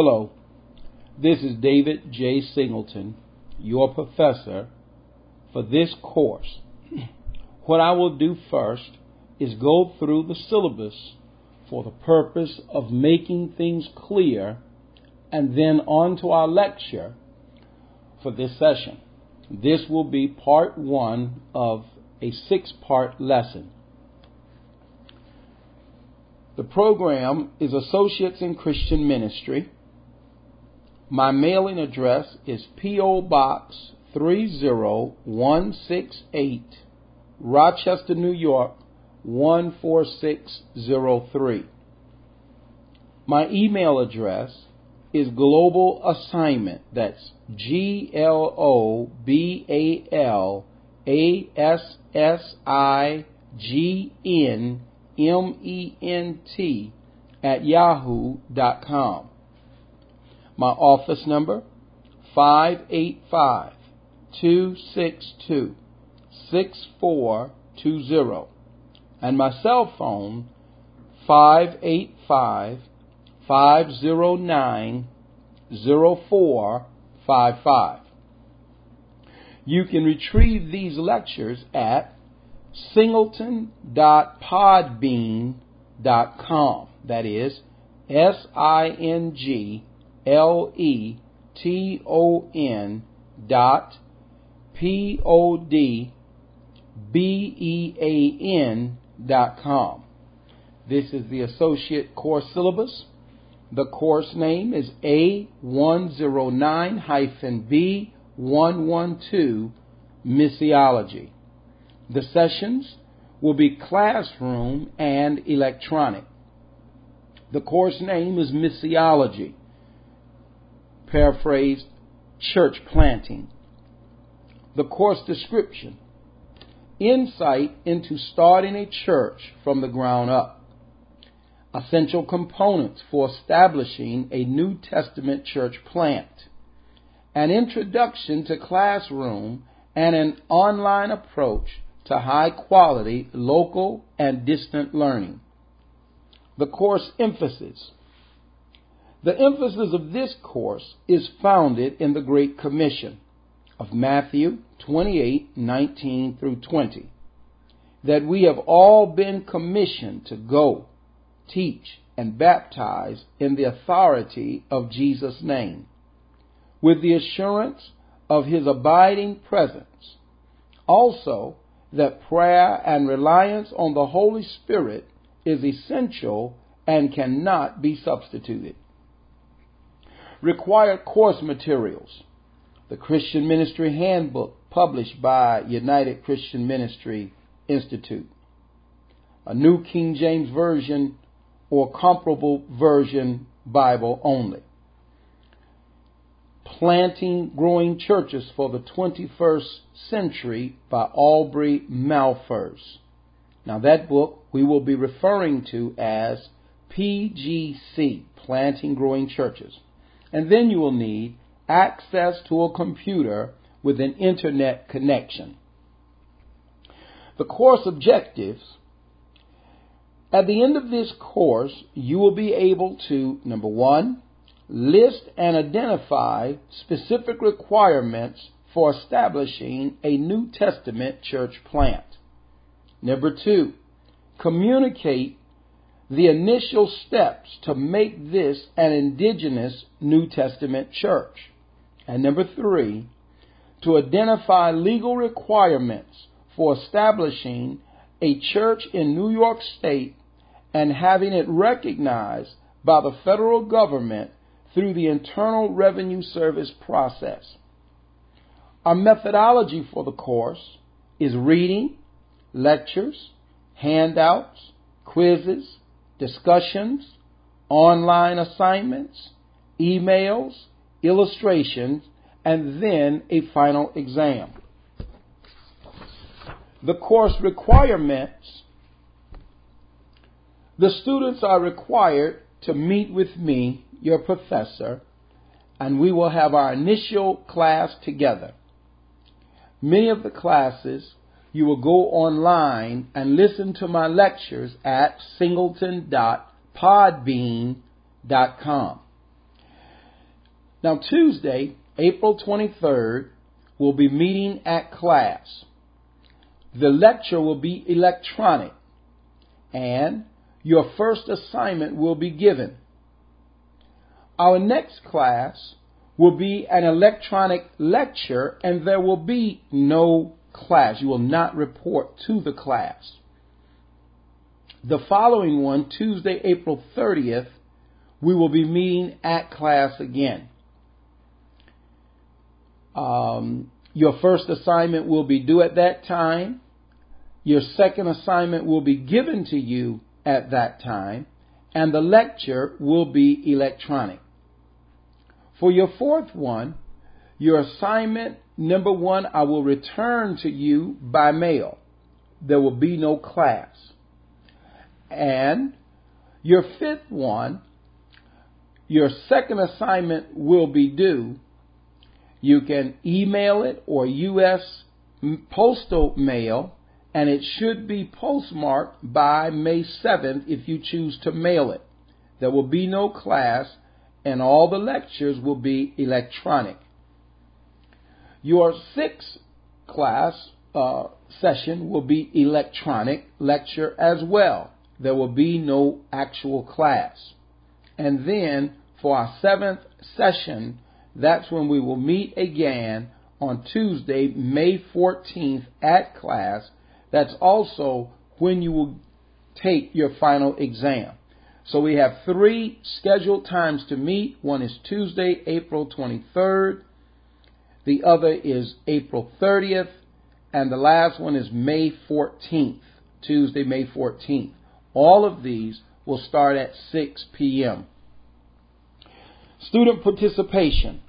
Hello, this is David J. Singleton, your professor for this course. What I will do first is go through the syllabus for the purpose of making things clear and then on to our lecture for this session. This will be part one of a six part lesson. The program is Associates in Christian Ministry. My mailing address is P.O. Box 30168, Rochester, New York 14603. My email address is Global Assignment. That's G L O B A L A S S I G N M E N T at yahoo.com. My office number 585 262 6420 and my cell phone 585 509 0455. You can retrieve these lectures at singleton.podbean.com. That is S I N G L E T O N dot P O D B E A N dot com. This is the associate course syllabus. The course name is A109 B112 Missiology. The sessions will be classroom and electronic. The course name is Missiology, paraphrased church planting. The course description insight into starting a church from the ground up. Essential components for establishing a New Testament church plant. An introduction to classroom and an online approach to high quality local and distant learning. The course emphasis. The emphasis of this course is founded in the Great Commission of Matthew 28:19 through 20 that we have all been commissioned to go, teach, and baptize in the authority of Jesus' name, with the assurance of his abiding presence. Also, that prayer and reliance on the Holy Spirit is essential and cannot be substituted. Required course materials the Christian Ministry Handbook published by United Christian Ministry Institute, a New King James Version or comparable version Bible only. Planting Growing Churches for the 21st Century by Aubrey Malphurs. Now, that book we will be referring to as PGC, Planting Growing Churches. And then you will need access to a computer with an internet connection. The course objectives at the end of this course, you will be able to, number one, list and identify specific requirements for establishing a New Testament church plant. Number two, communicate the initial steps to make this an indigenous New Testament church. And number three, to identify legal requirements for establishing a church in New York State and having it recognized by the federal government through the Internal Revenue Service process. Our methodology for the course is reading, lectures, handouts, quizzes, discussions, online assignments, emails, illustrations, and then a final exam. The course requirements the students are required to meet with me, your professor, and we will have our initial class together. Many of the classes you will go online and listen to my lectures at singleton.podbean.com. Now, Tuesday, April 23rd, we'll be meeting at class. The lecture will be electronic, and your first assignment will be given. Our next class will be an electronic lecture, and there will be no class. You will not report to the class. The following one, Tuesday, April 30th, we will be meeting at class again. Um, your first assignment will be due at that time. Your second assignment will be given to you at that time. And the lecture will be electronic. For your fourth one, your assignment number one, I will return to you by mail. There will be no class. And your fifth one, your second assignment will be due. You can email it or U.S. postal mail, and it should be postmarked by May 7th if you choose to mail it. There will be no class, and all the lectures will be electronic. Your sixth class uh, session will be electronic lecture as well. There will be no actual class. And then for our seventh session, that's when we will meet again on Tuesday, May 14th at class. That's also when you will take your final exam. So we have three scheduled times to meet. One is Tuesday, April 23rd. The other is April 30th. And the last one is May 14th, Tuesday, May 14th. All of these will start at 6 p.m. Student participation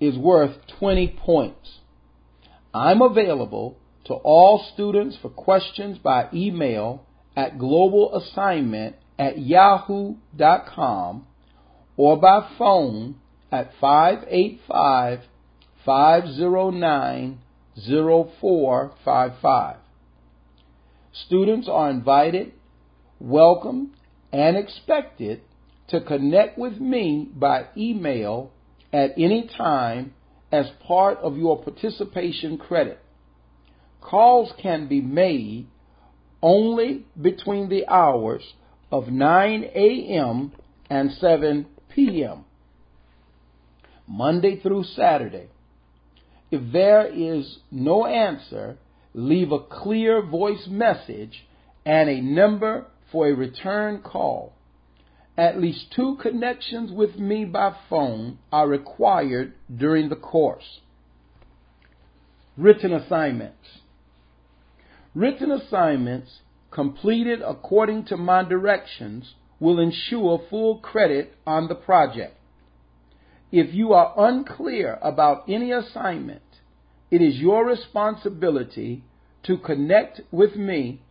is worth 20 points. I'm available to all students for questions by email at globalassignment at yahoo.com or by phone at 585 509 0455. Students are invited, welcome, and expected to connect with me by email at any time as part of your participation credit. Calls can be made only between the hours of 9 a.m. and 7 p.m. Monday through Saturday. If there is no answer, leave a clear voice message and a number for a return call. At least two connections with me by phone are required during the course. Written assignments. Written assignments completed according to my directions will ensure full credit on the project. If you are unclear about any assignment, it is your responsibility to connect with me,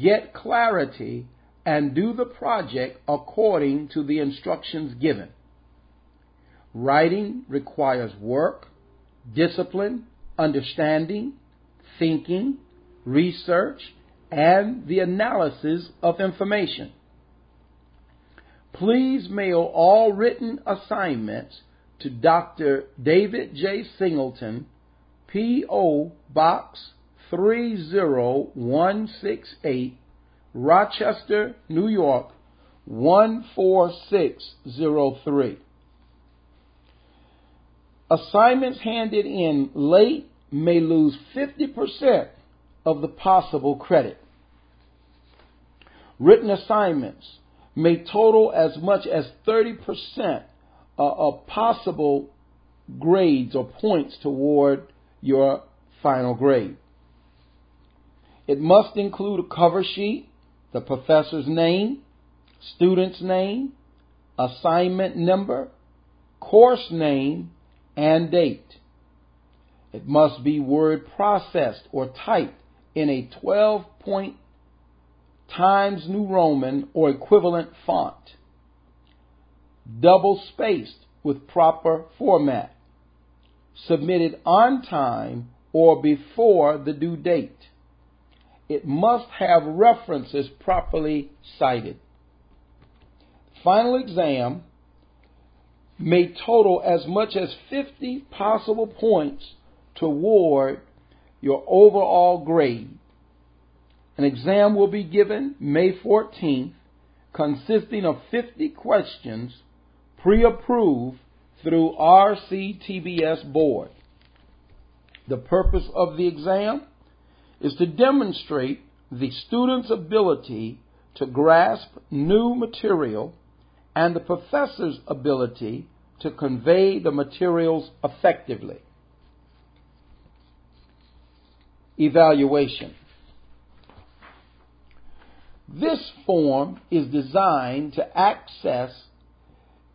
get clarity, and do the project according to the instructions given. Writing requires work, discipline, understanding, thinking, research, and the analysis of information. Please mail all written assignments to Dr. David J. Singleton, P.O. Box 30168, Rochester, New York 14603. Assignments handed in late may lose 50% of the possible credit. Written assignments may total as much as 30% of possible grades or points toward your final grade. It must include a cover sheet, the professor's name, student's name, assignment number, course name, and date. It must be word processed or typed in a 12 point Times New Roman or equivalent font, double spaced with proper format, submitted on time or before the due date it must have references properly cited. Final exam may total as much as 50 possible points toward your overall grade. An exam will be given May 14th, consisting of 50 questions pre approved through RCTBS Board. The purpose of the exam is to demonstrate the student's ability to grasp new material and the professor's ability to convey the materials effectively. Evaluation. This form is designed to access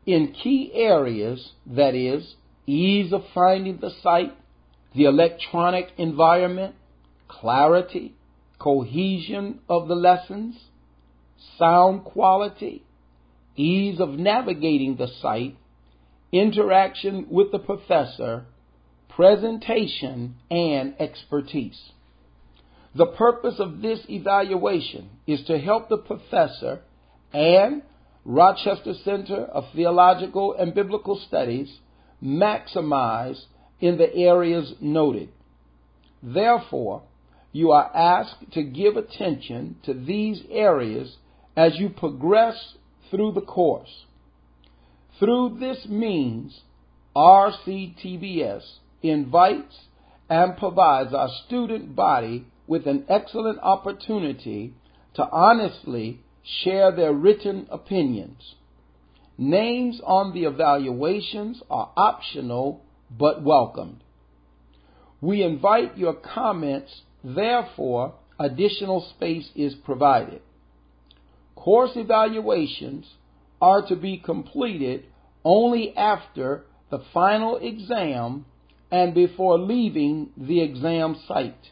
in key areas, that is, ease of finding the site, the electronic environment, clarity, cohesion of the lessons, sound quality, ease of navigating the site, interaction with the professor, presentation, and expertise. The purpose of this evaluation is to help the professor and Rochester Center of Theological and Biblical Studies maximize in the areas noted. Therefore, you are asked to give attention to these areas as you progress through the course. Through this means, RCTBS invites and provides our student body with an excellent opportunity to honestly share their written opinions. Names on the evaluations are optional but welcomed. We invite your comments, therefore, additional space is provided. Course evaluations are to be completed only after the final exam and before leaving the exam site.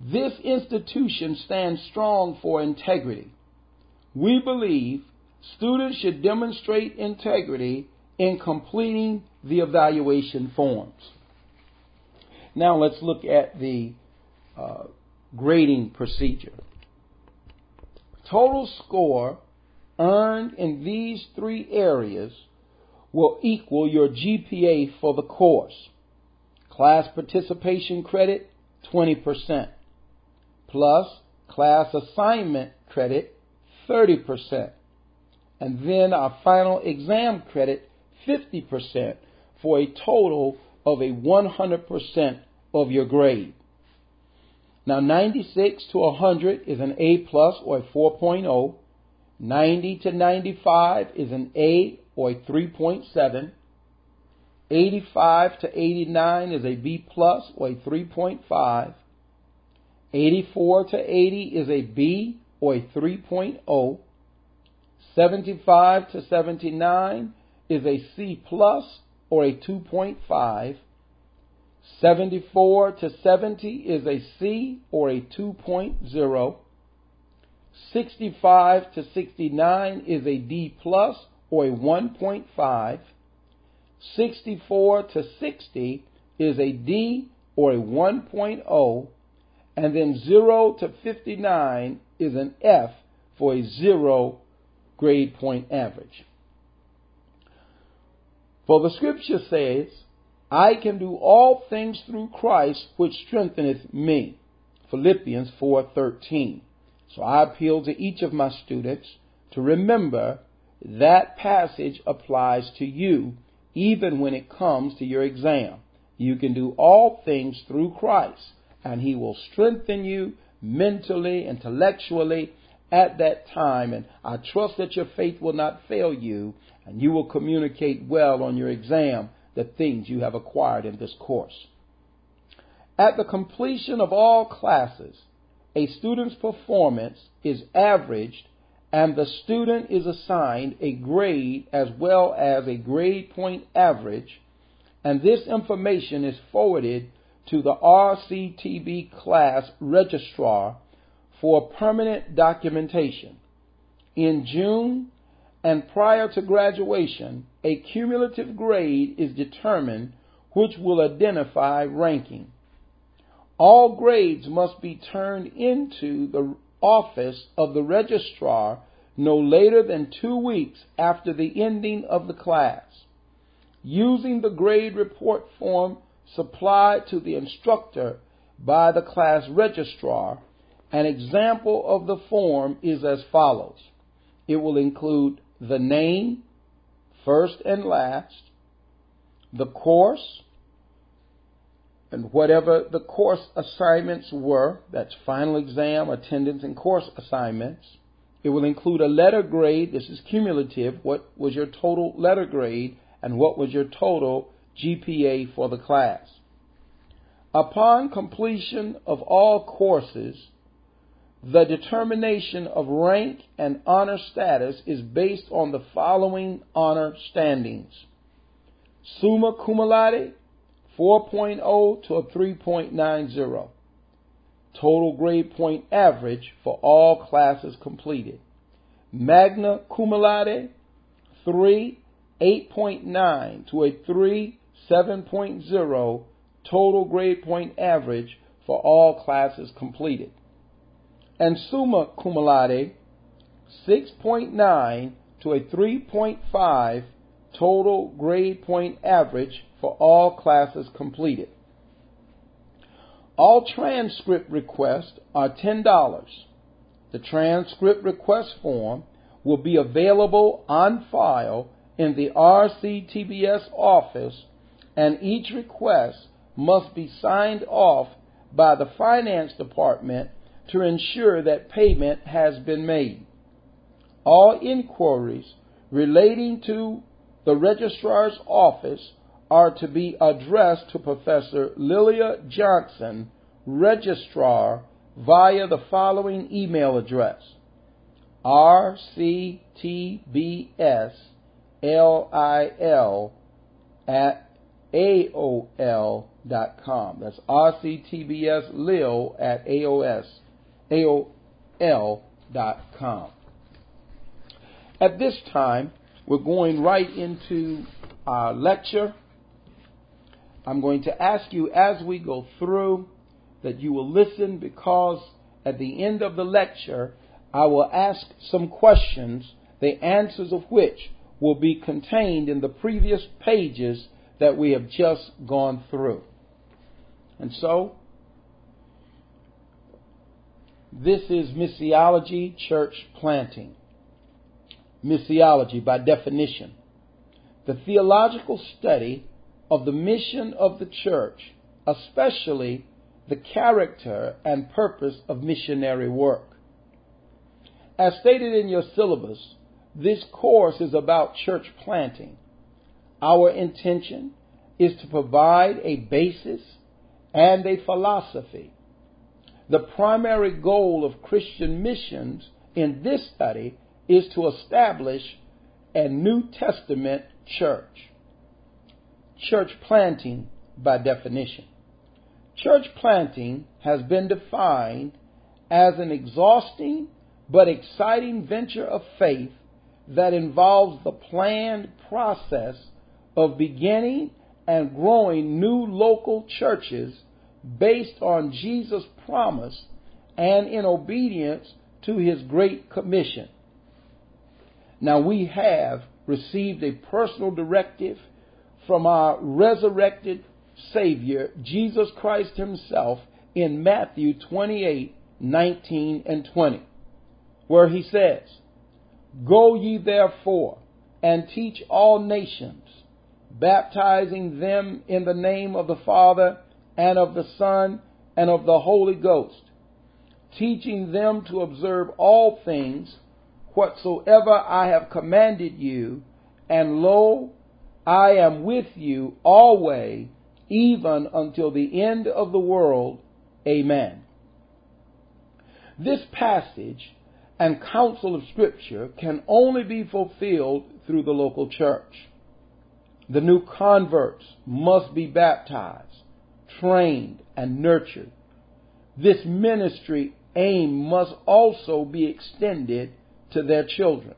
This institution stands strong for integrity. We believe students should demonstrate integrity in completing the evaluation forms. Now let's look at the uh, grading procedure. Total score earned in these three areas will equal your GPA for the course. Class participation credit, 20%, plus class assignment credit, 30%, and then our final exam credit, 50%, for a total of a 100% of your grade. Now, 96 to 100 is an A plus or a 4.0. 90 to 95 is an A or a 3.7. 85 to 89 is a B plus or a 3.5. 84 to 80 is a B or a 3.0. 75 to 79 is a C plus or a 2.5. 74 to 70 is a C or a 2.0. 65 to 69 is a D plus or a 1.5. 64 to 60 is a D or a 1.0. And then 0 to 59 is an F for a 0 grade point average. For the scripture says, I can do all things through Christ which strengtheneth me. Philippians 4:13. So I appeal to each of my students to remember that passage applies to you even when it comes to your exam. You can do all things through Christ and he will strengthen you mentally, intellectually at that time and I trust that your faith will not fail you and you will communicate well on your exam the things you have acquired in this course. At the completion of all classes, a student's performance is averaged and the student is assigned a grade as well as a grade point average, and this information is forwarded to the RCTB class registrar for permanent documentation. In June, and prior to graduation, a cumulative grade is determined which will identify ranking. All grades must be turned into the office of the registrar no later than two weeks after the ending of the class. Using the grade report form supplied to the instructor by the class registrar, an example of the form is as follows. It will include the name, first and last, the course, and whatever the course assignments were, that's final exam, attendance, and course assignments. It will include a letter grade. This is cumulative. What was your total letter grade and what was your total GPA for the class? Upon completion of all courses, the determination of rank and honor status is based on the following honor standings. Summa cum laude, 4.0 to a 3.90. Total grade point average for all classes completed. Magna cum laude, 3, 8.9 to a 3, 7.0 total grade point average for all classes completed. And summa cum laude, 6.9 to a 3.5 total grade point average for all classes completed. All transcript requests are $10. The transcript request form will be available on file in the RCTBS office, and each request must be signed off by the finance department to ensure that payment has been made. All inquiries relating to the registrar's office are to be addressed to Professor Lilia Johnson, registrar, via the following email address rctbslil at aol.com. That's rctbslil at aos, aol.com. At this time, we're going right into our lecture. I'm going to ask you as we go through that you will listen because at the end of the lecture, I will ask some questions, the answers of which will be contained in the previous pages that we have just gone through. And so, this is missiology church planting missiology by definition. The theological study of the mission of the church, especially the character and purpose of missionary work. As stated in your syllabus, this course is about church planting. Our intention is to provide a basis and a philosophy. The primary goal of Christian missions in this study is to establish a New Testament church. Church planting, by definition. Church planting has been defined as an exhausting but exciting venture of faith that involves the planned process of beginning and growing new local churches based on Jesus' promise and in obedience to his great commission. Now we have received a personal directive from our resurrected Savior, Jesus Christ Himself, in Matthew 28 19 and 20, where He says, Go ye therefore and teach all nations, baptizing them in the name of the Father and of the Son and of the Holy Ghost, teaching them to observe all things whatsoever I have commanded you, and lo, I am with you always, even until the end of the world. Amen. This passage and counsel of Scripture can only be fulfilled through the local church. The new converts must be baptized, trained, and nurtured. This ministry aim must also be extended to their children.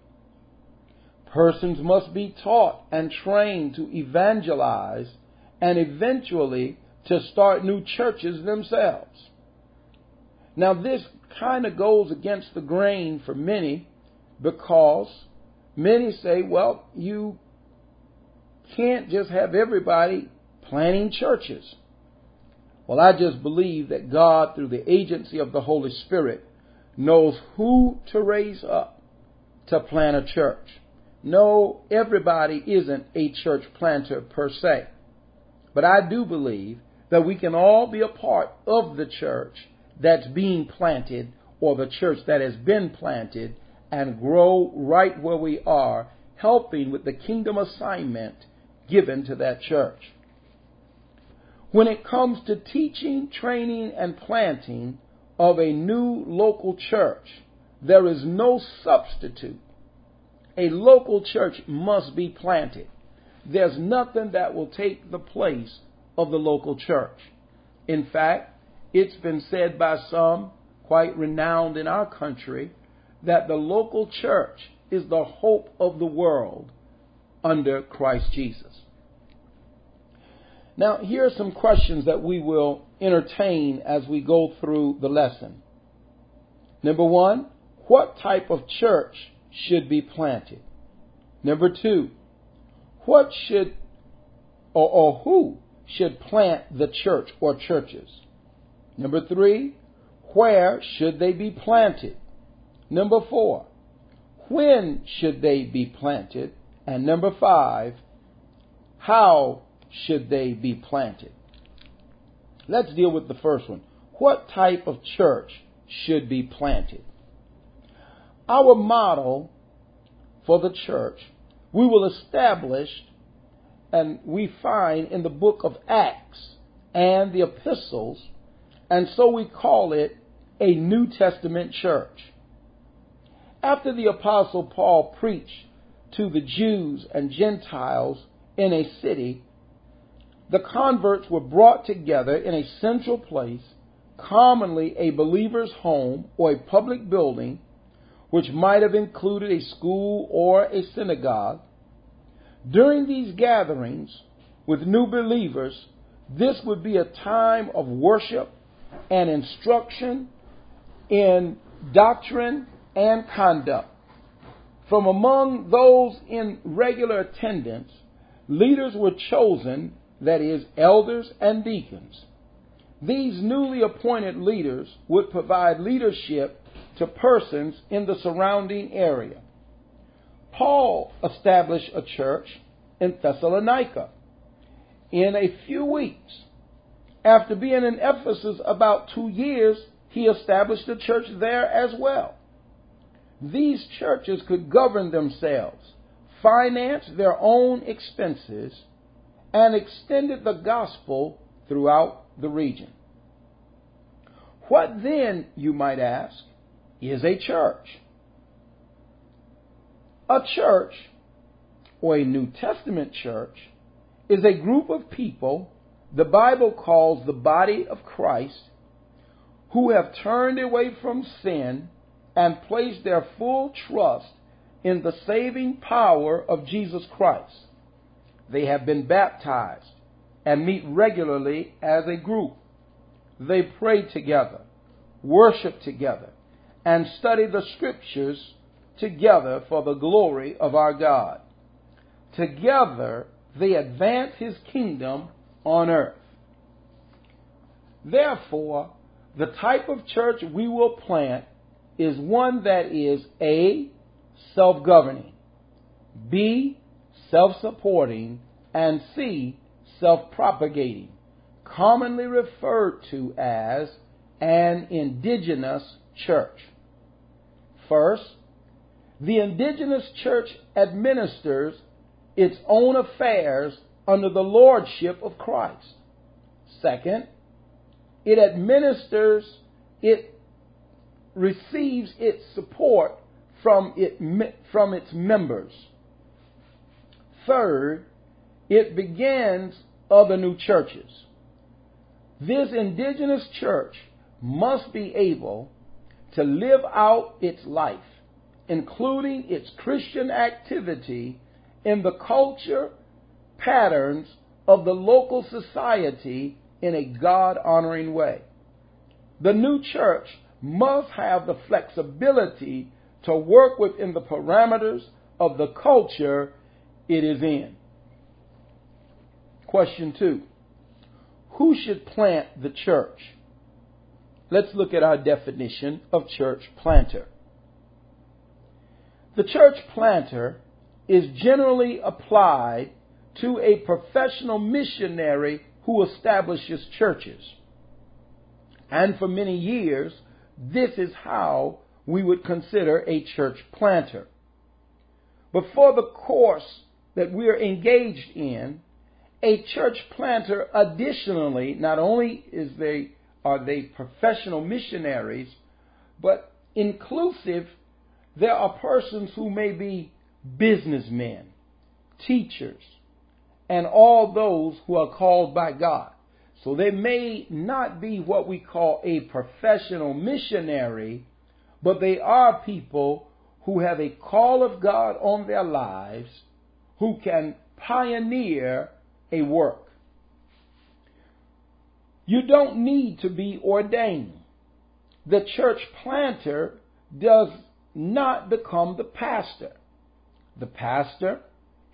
Persons must be taught and trained to evangelize and eventually to start new churches themselves. Now, this kind of goes against the grain for many because many say, well, you can't just have everybody planting churches. Well, I just believe that God, through the agency of the Holy Spirit, knows who to raise up to plant a church. No, everybody isn't a church planter per se. But I do believe that we can all be a part of the church that's being planted or the church that has been planted and grow right where we are, helping with the kingdom assignment given to that church. When it comes to teaching, training, and planting of a new local church, there is no substitute. A local church must be planted. There's nothing that will take the place of the local church. In fact, it's been said by some, quite renowned in our country, that the local church is the hope of the world under Christ Jesus. Now, here are some questions that we will entertain as we go through the lesson. Number one, what type of church should be planted? Number two, what should or, or who should plant the church or churches? Number three, where should they be planted? Number four, when should they be planted? And number five, how should they be planted? Let's deal with the first one. What type of church should be planted? Our model for the church we will establish and we find in the book of Acts and the epistles, and so we call it a New Testament church. After the Apostle Paul preached to the Jews and Gentiles in a city, the converts were brought together in a central place, commonly a believer's home or a public building, which might have included a school or a synagogue. During these gatherings with new believers, this would be a time of worship and instruction in doctrine and conduct. From among those in regular attendance, leaders were chosen that is, elders and deacons. These newly appointed leaders would provide leadership to persons in the surrounding area. Paul established a church in Thessalonica in a few weeks. After being in Ephesus about two years, he established a church there as well. These churches could govern themselves, finance their own expenses, and extended the gospel throughout the region. What then, you might ask, is a church? A church, or a New Testament church, is a group of people the Bible calls the body of Christ who have turned away from sin and place their full trust in the saving power of Jesus Christ. They have been baptized and meet regularly as a group. They pray together, worship together, and study the scriptures together for the glory of our God. Together, they advance his kingdom on earth. Therefore, the type of church we will plant is one that is A, self governing, B, self supporting, and C, self propagating, commonly referred to as an indigenous church. First, the indigenous church administers its own affairs under the lordship of Christ. Second, it administers, it receives its support from, it, from its members. Third, it begins other new churches. This indigenous church must be able to live out its life, including its Christian activity, in the culture patterns of the local society in a God honoring way. The new church must have the flexibility to work within the parameters of the culture it is in. Question two Who should plant the church? Let's look at our definition of church planter. The church planter is generally applied to a professional missionary who establishes churches. And for many years, this is how we would consider a church planter. But for the course that we are engaged in, a church planter additionally, not only is they are they professional missionaries, but inclusive, there are persons who may be businessmen, teachers, and all those who are called by God. So they may not be what we call a professional missionary, but they are people who have a call of God on their lives who can pioneer a work. You don't need to be ordained. The church planter does not become the pastor. The pastor,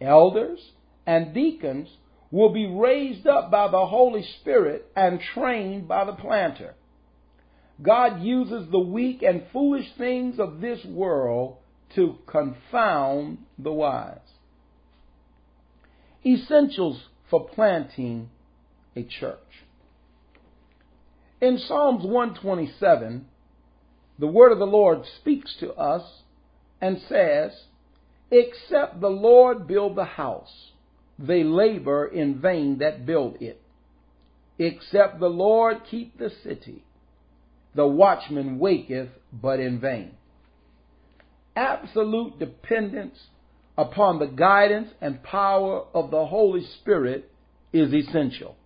elders, and deacons will be raised up by the Holy Spirit and trained by the planter. God uses the weak and foolish things of this world to confound the wise. Essentials for planting a church. In Psalms 127, the word of the Lord speaks to us and says, Except the Lord build the house, they labor in vain that build it. Except the Lord keep the city, the watchman waketh but in vain. Absolute dependence upon the guidance and power of the Holy Spirit is essential.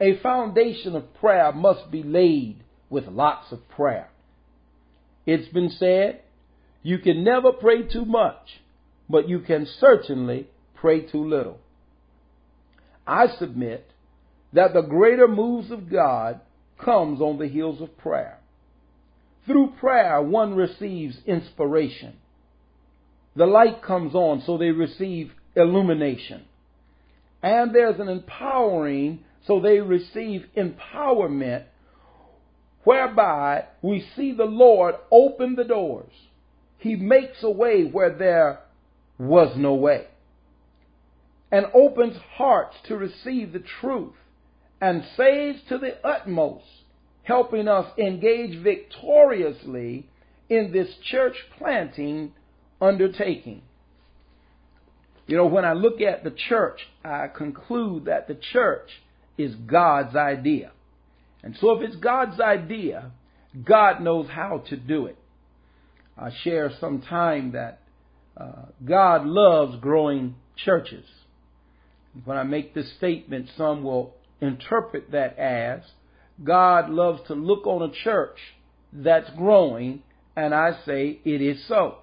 A foundation of prayer must be laid with lots of prayer. It's been said, you can never pray too much, but you can certainly pray too little. I submit that the greater moves of God comes on the heels of prayer. Through prayer, one receives inspiration. The light comes on, so they receive illumination. And there's an empowering, so they receive empowerment, whereby we see the Lord open the doors. He makes a way where there was no way and opens hearts to receive the truth and saves to the utmost, helping us engage victoriously in this church planting undertaking. You know, when I look at the church, I conclude that the church is God's idea. And so if it's God's idea, God knows how to do it. I share some time that uh, God loves growing churches. When I make this statement, some will interpret that as God loves to look on a church that's growing, and I say it is so.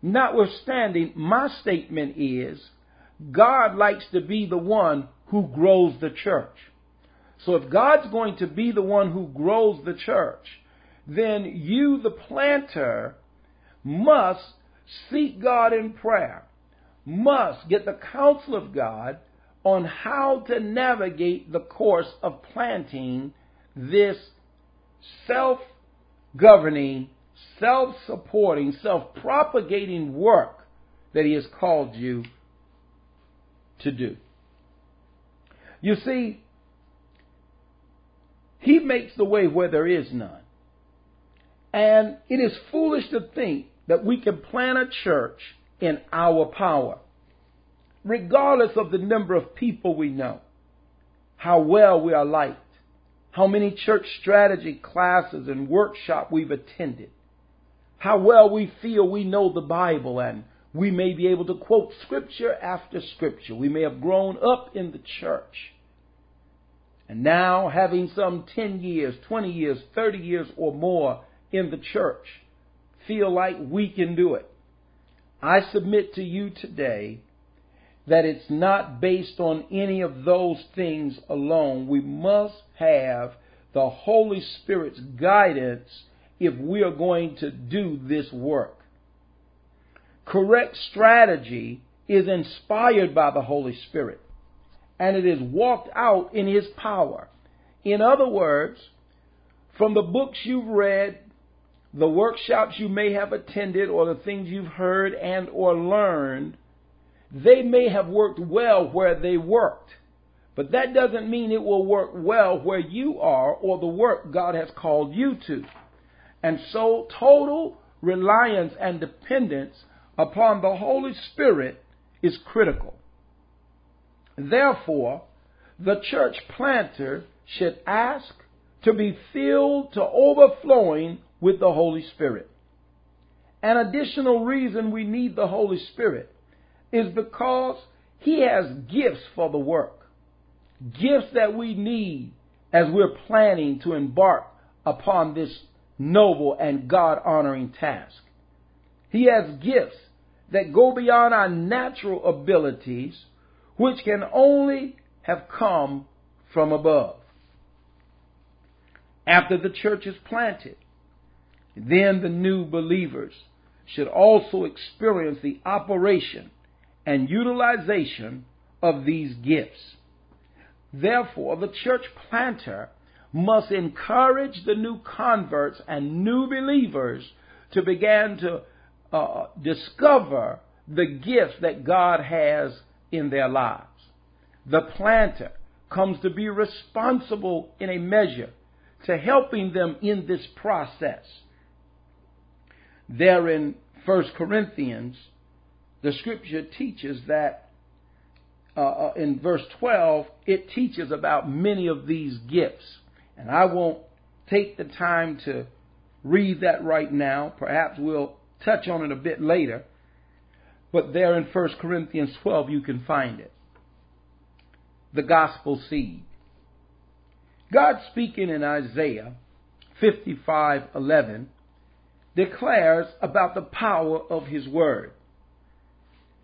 Notwithstanding, my statement is God likes to be the one who grows the church. So if God's going to be the one who grows the church, then you, the planter, must seek God in prayer must get the counsel of God on how to navigate the course of planting this self governing, self supporting, self propagating work that He has called you to do. You see, He makes the way where there is none. And it is foolish to think that we can plant a church in our power, regardless of the number of people we know, how well we are liked, how many church strategy classes and workshop we've attended, how well we feel we know the Bible and we may be able to quote scripture after scripture. We may have grown up in the church. And now, having some 10 years, 20 years, 30 years or more in the church, feel like we can do it. I submit to you today that it's not based on any of those things alone. We must have the Holy Spirit's guidance if we are going to do this work. Correct strategy is inspired by the Holy Spirit and it is walked out in His power. In other words, from the books you've read, the workshops you may have attended, or the things you've heard and or learned, they may have worked well where they worked. But that doesn't mean it will work well where you are or the work God has called you to. And so total reliance and dependence upon the Holy Spirit is critical. Therefore, the church planter should ask to be filled to overflowing with the Holy Spirit. An additional reason we need the Holy Spirit is because He has gifts for the work. Gifts that we need as we're planning to embark upon this noble and God honoring task. He has gifts that go beyond our natural abilities, which can only have come from above. After the church is planted, then the new believers should also experience the operation and utilization of these gifts. Therefore, the church planter must encourage the new converts and new believers to begin to uh, discover the gifts that God has in their lives. The planter comes to be responsible in a measure to helping them in this process. There in 1 Corinthians, the scripture teaches that uh, uh, in verse 12, it teaches about many of these gifts. And I won't take the time to read that right now. Perhaps we'll touch on it a bit later. But there in 1 Corinthians 12, you can find it. The gospel seed. God speaking in Isaiah 55:11 declares about the power of his word.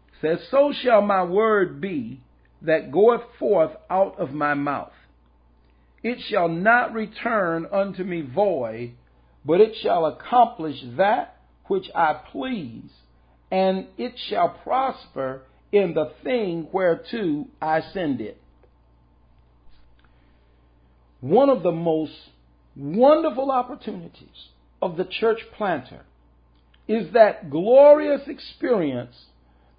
It says, "So shall my word be that goeth forth out of my mouth. It shall not return unto me void, but it shall accomplish that which I please, and it shall prosper in the thing whereto I send it. One of the most wonderful opportunities of the church planter is that glorious experience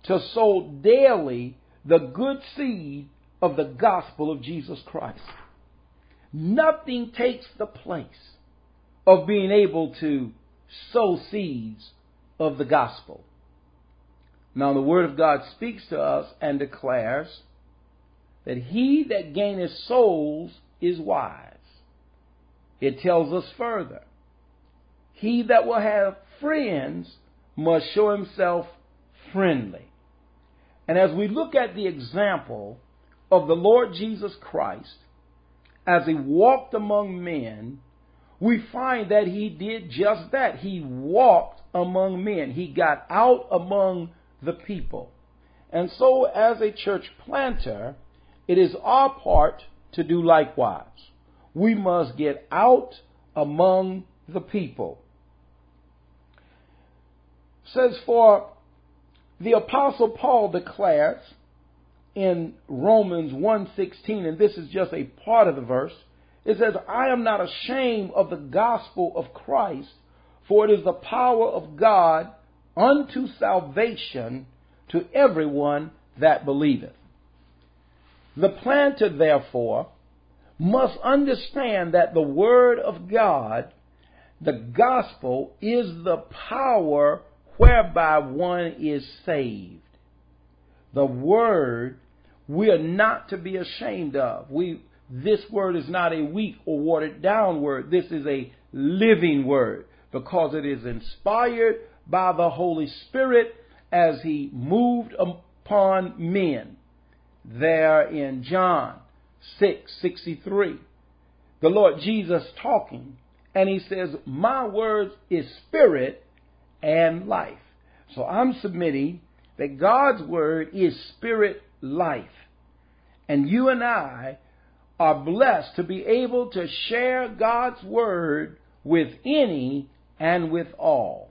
to sow daily the good seed of the gospel of Jesus Christ. Nothing takes the place of being able to sow seeds of the gospel. Now, the Word of God speaks to us and declares that he that gaineth souls is wise. It tells us further he that will have friends must show himself friendly. And as we look at the example of the Lord Jesus Christ, as he walked among men, we find that he did just that. He walked among men. He got out among the people. And so, as a church planter, it is our part to do likewise. We must get out among the people. Says, For the Apostle Paul declares in Romans 1.16, and this is just a part of the verse, it says, I am not ashamed of the gospel of Christ, for it is the power of God unto salvation to everyone that believeth. The planter, therefore, must understand that the Word of God, the gospel, is the power whereby one is saved. The Word we are not to be ashamed of. We, this word is not a weak or watered down word. This is a living word because it is inspired by the Holy Spirit as he moved upon men. There in John 6:63, the Lord Jesus talking, and he says, "My word is spirit and life." So I'm submitting that God's word is spirit life. And you and I are blessed to be able to share God's word with any and with all.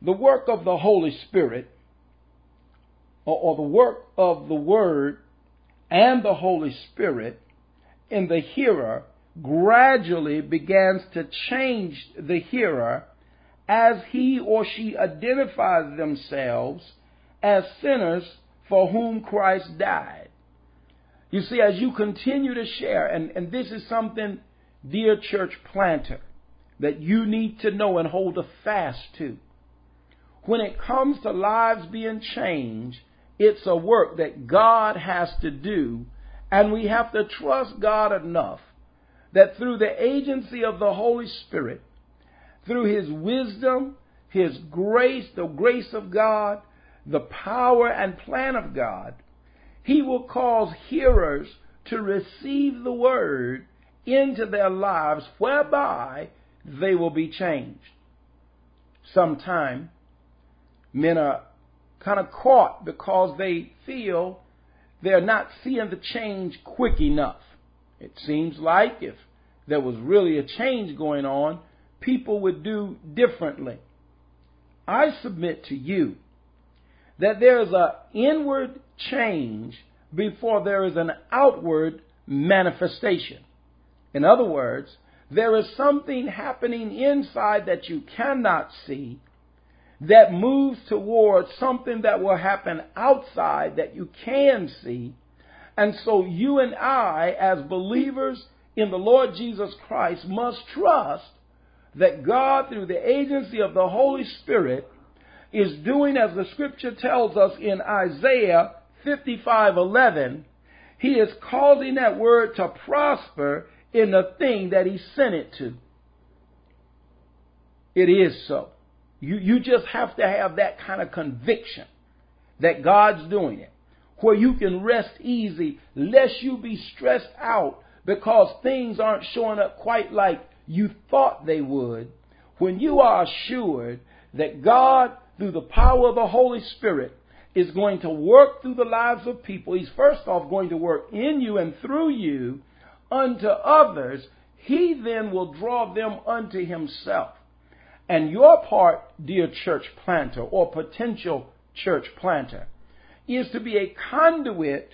The work of the Holy Spirit, or, the work of the Word and the Holy Spirit in the hearer gradually begins to change the hearer as he or she identifies themselves as sinners for whom Christ died. You see, as you continue to share, and, and this is something, dear church planter, that you need to know and hold a fast to. When it comes to lives being changed, it's a work that God has to do, and we have to trust God enough that through the agency of the Holy Spirit, through His wisdom, His grace, the grace of God, the power and plan of God, He will cause hearers to receive the Word into their lives whereby they will be changed. Sometime men are kind of caught because they feel they're not seeing the change quick enough. It seems like if there was really a change going on, people would do differently. I submit to you that there is an inward change before there is an outward manifestation. In other words, there is something happening inside that you cannot see that moves towards something that will happen outside that you can see. And so you and I, as believers in the Lord Jesus Christ, must trust that God, through the agency of the Holy Spirit, is doing as the scripture tells us in Isaiah 55:11, he is causing that word to prosper in the thing that he sent it to. It is so. You, you just have to have that kind of conviction that God's doing it, where you can rest easy, lest you be stressed out because things aren't showing up quite like you thought they would. When you are assured that God, through the power of the Holy Spirit, is going to work through the lives of people, He's first off going to work in you and through you unto others, He then will draw them unto Himself. And your part, dear church planter or potential church planter, is to be a conduit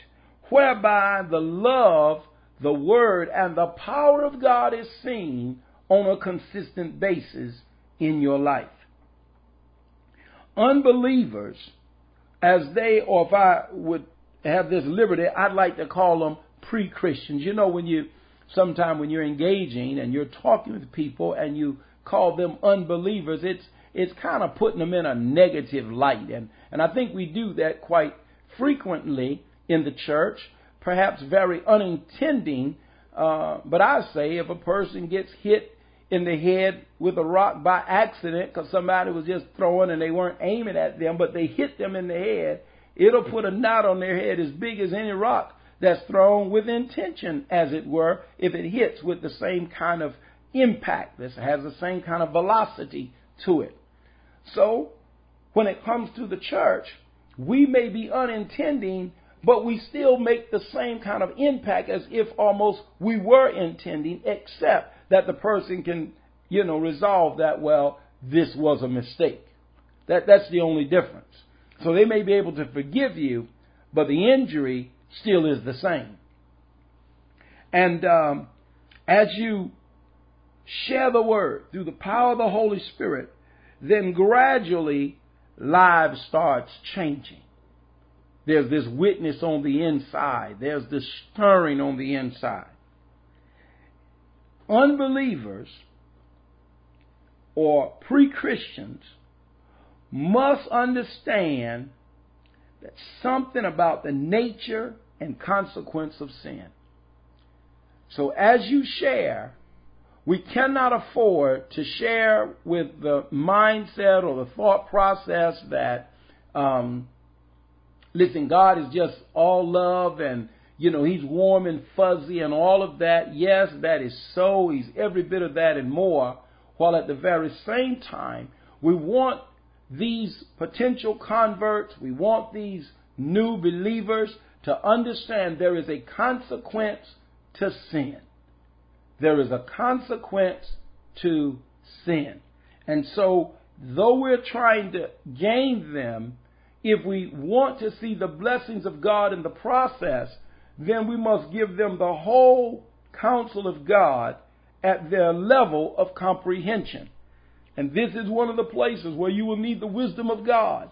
whereby the love, the word, and the power of God is seen on a consistent basis in your life. Unbelievers, as they, or if I would have this liberty, I'd like to call them pre-Christians. You know, when you, sometime when you're engaging and you're talking with people and you call them unbelievers, it's it's kind of putting them in a negative light. And, and I think we do that quite frequently in the church, perhaps very unintending. Uh, but I say if a person gets hit in the head with a rock by accident because somebody was just throwing and they weren't aiming at them, but they hit them in the head, it'll put a knot on their head as big as any rock that's thrown with intention, as it were, if it hits with the same kind of impact. This has the same kind of velocity to it. So, when it comes to the church, we may be unintending, but we still make the same kind of impact as if almost we were intending, except that the person can, you know, resolve that, well, this was a mistake. That, that's the only difference. So they may be able to forgive you, but the injury still is the same. And um, as you share the word through the power of the Holy Spirit, then gradually lives starts changing. There's this witness on the inside. There's this stirring on the inside. Unbelievers or pre-Christians must understand that something about the nature and consequence of sin. So as you share, we cannot afford to share with the mindset or the thought process that, um, listen, God is just all love and, you know, He's warm and fuzzy and all of that. Yes, that is so. He's every bit of that and more. While at the very same time, we want these potential converts, we want these new believers to understand there is a consequence to sin there is a consequence to sin. And so, though we're trying to gain them, if we want to see the blessings of God in the process, then we must give them the whole counsel of God at their level of comprehension. And this is one of the places where you will need the wisdom of God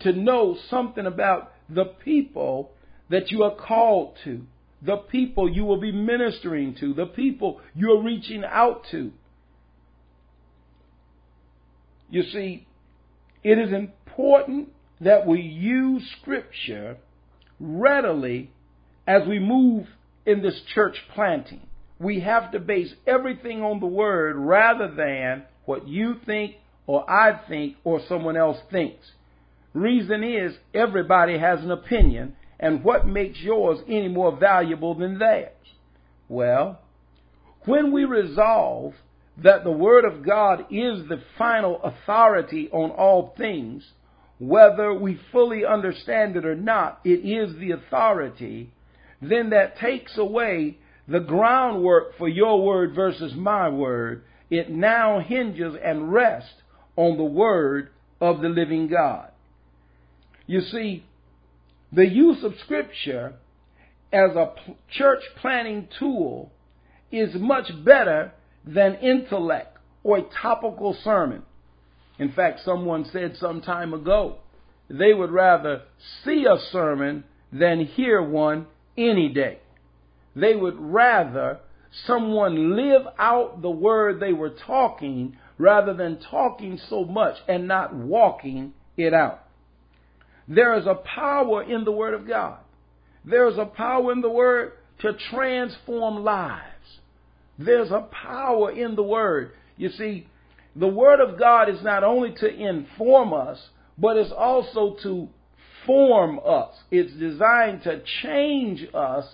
to know something about the people that you are called to, the people you will be ministering to, the people you're reaching out to. You see, it is important that we use Scripture readily as we move in this church planting. We have to base everything on the Word rather than what you think or I think or someone else thinks. Reason is, everybody has an opinion, and what makes yours any more valuable than theirs? Well, when we resolve that the Word of God is the final authority on all things, whether we fully understand it or not, it is the authority, then that takes away the groundwork for your word versus my word. It now hinges and rests on the word of the living God. You see, the use of scripture as a church planting tool is much better than intellect or a topical sermon. In fact, someone said some time ago, they would rather see a sermon than hear one any day. They would rather someone live out the word they were talking rather than talking so much and not walking it out. There is a power in the Word of God. There is a power in the Word to transform lives. There's a power in the Word. You see, the Word of God is not only to inform us, but it's also to form us. It's designed to change us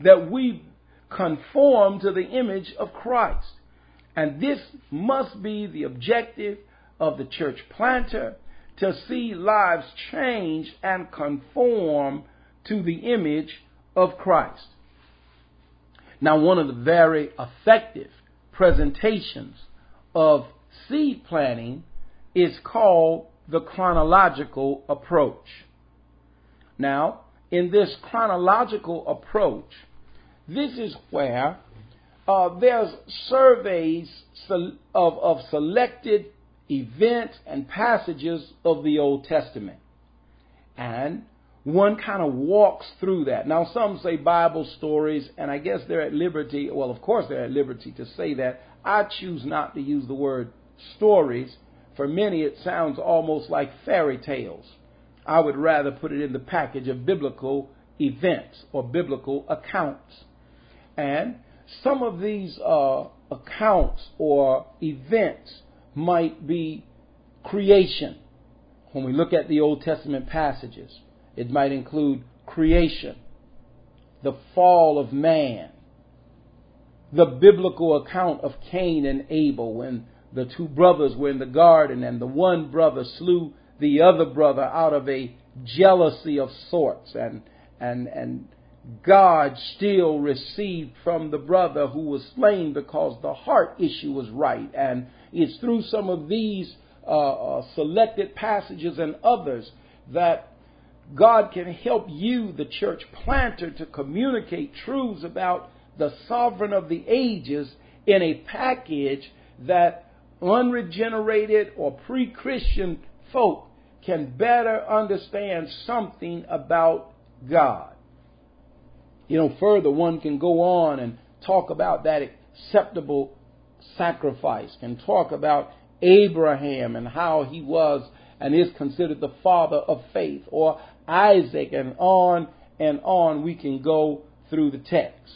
that we conform to the image of Christ. And this must be the objective of the church planter to see lives change and conform to the image of Christ. Now, one of the very effective presentations of seed planting is called the chronological approach. Now, in this chronological approach, this is where uh, there's surveys of, of selected events and passages of the Old Testament. And one kind of walks through that. Now, some say Bible stories, and I guess they're at liberty. Well, of course, they're at liberty to say that. I choose not to use the word stories. For many, it sounds almost like fairy tales. I would rather put it in the package of biblical events or biblical accounts. And some of these uh, accounts or events might be creation. When we look at the Old Testament passages, it might include creation, the fall of man, the biblical account of Cain and Abel when the two brothers were in the garden and the one brother slew the other brother out of a jealousy of sorts and and and God still received from the brother who was slain because the heart issue was right. And it's through some of these uh, uh, selected passages and others that God can help you, the church planter, to communicate truths about the sovereign of the ages in a package that unregenerated or pre Christian folk can better understand something about God. You know, further, one can go on and talk about that acceptable sacrifice and talk about Abraham and how he was and is considered the father of faith, or Isaac, and on and on we can go through the text.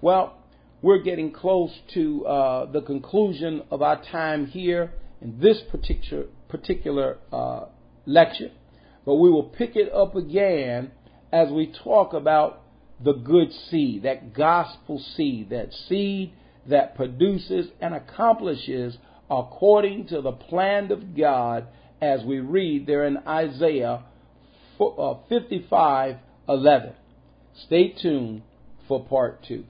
Well, we're getting close to uh, the conclusion of our time here in this particular particular uh, lecture, but we will pick it up again as we talk about the good seed, that gospel seed, that seed that produces and accomplishes according to the plan of God, as we read there in Isaiah uh, 55 11. Stay tuned for part two.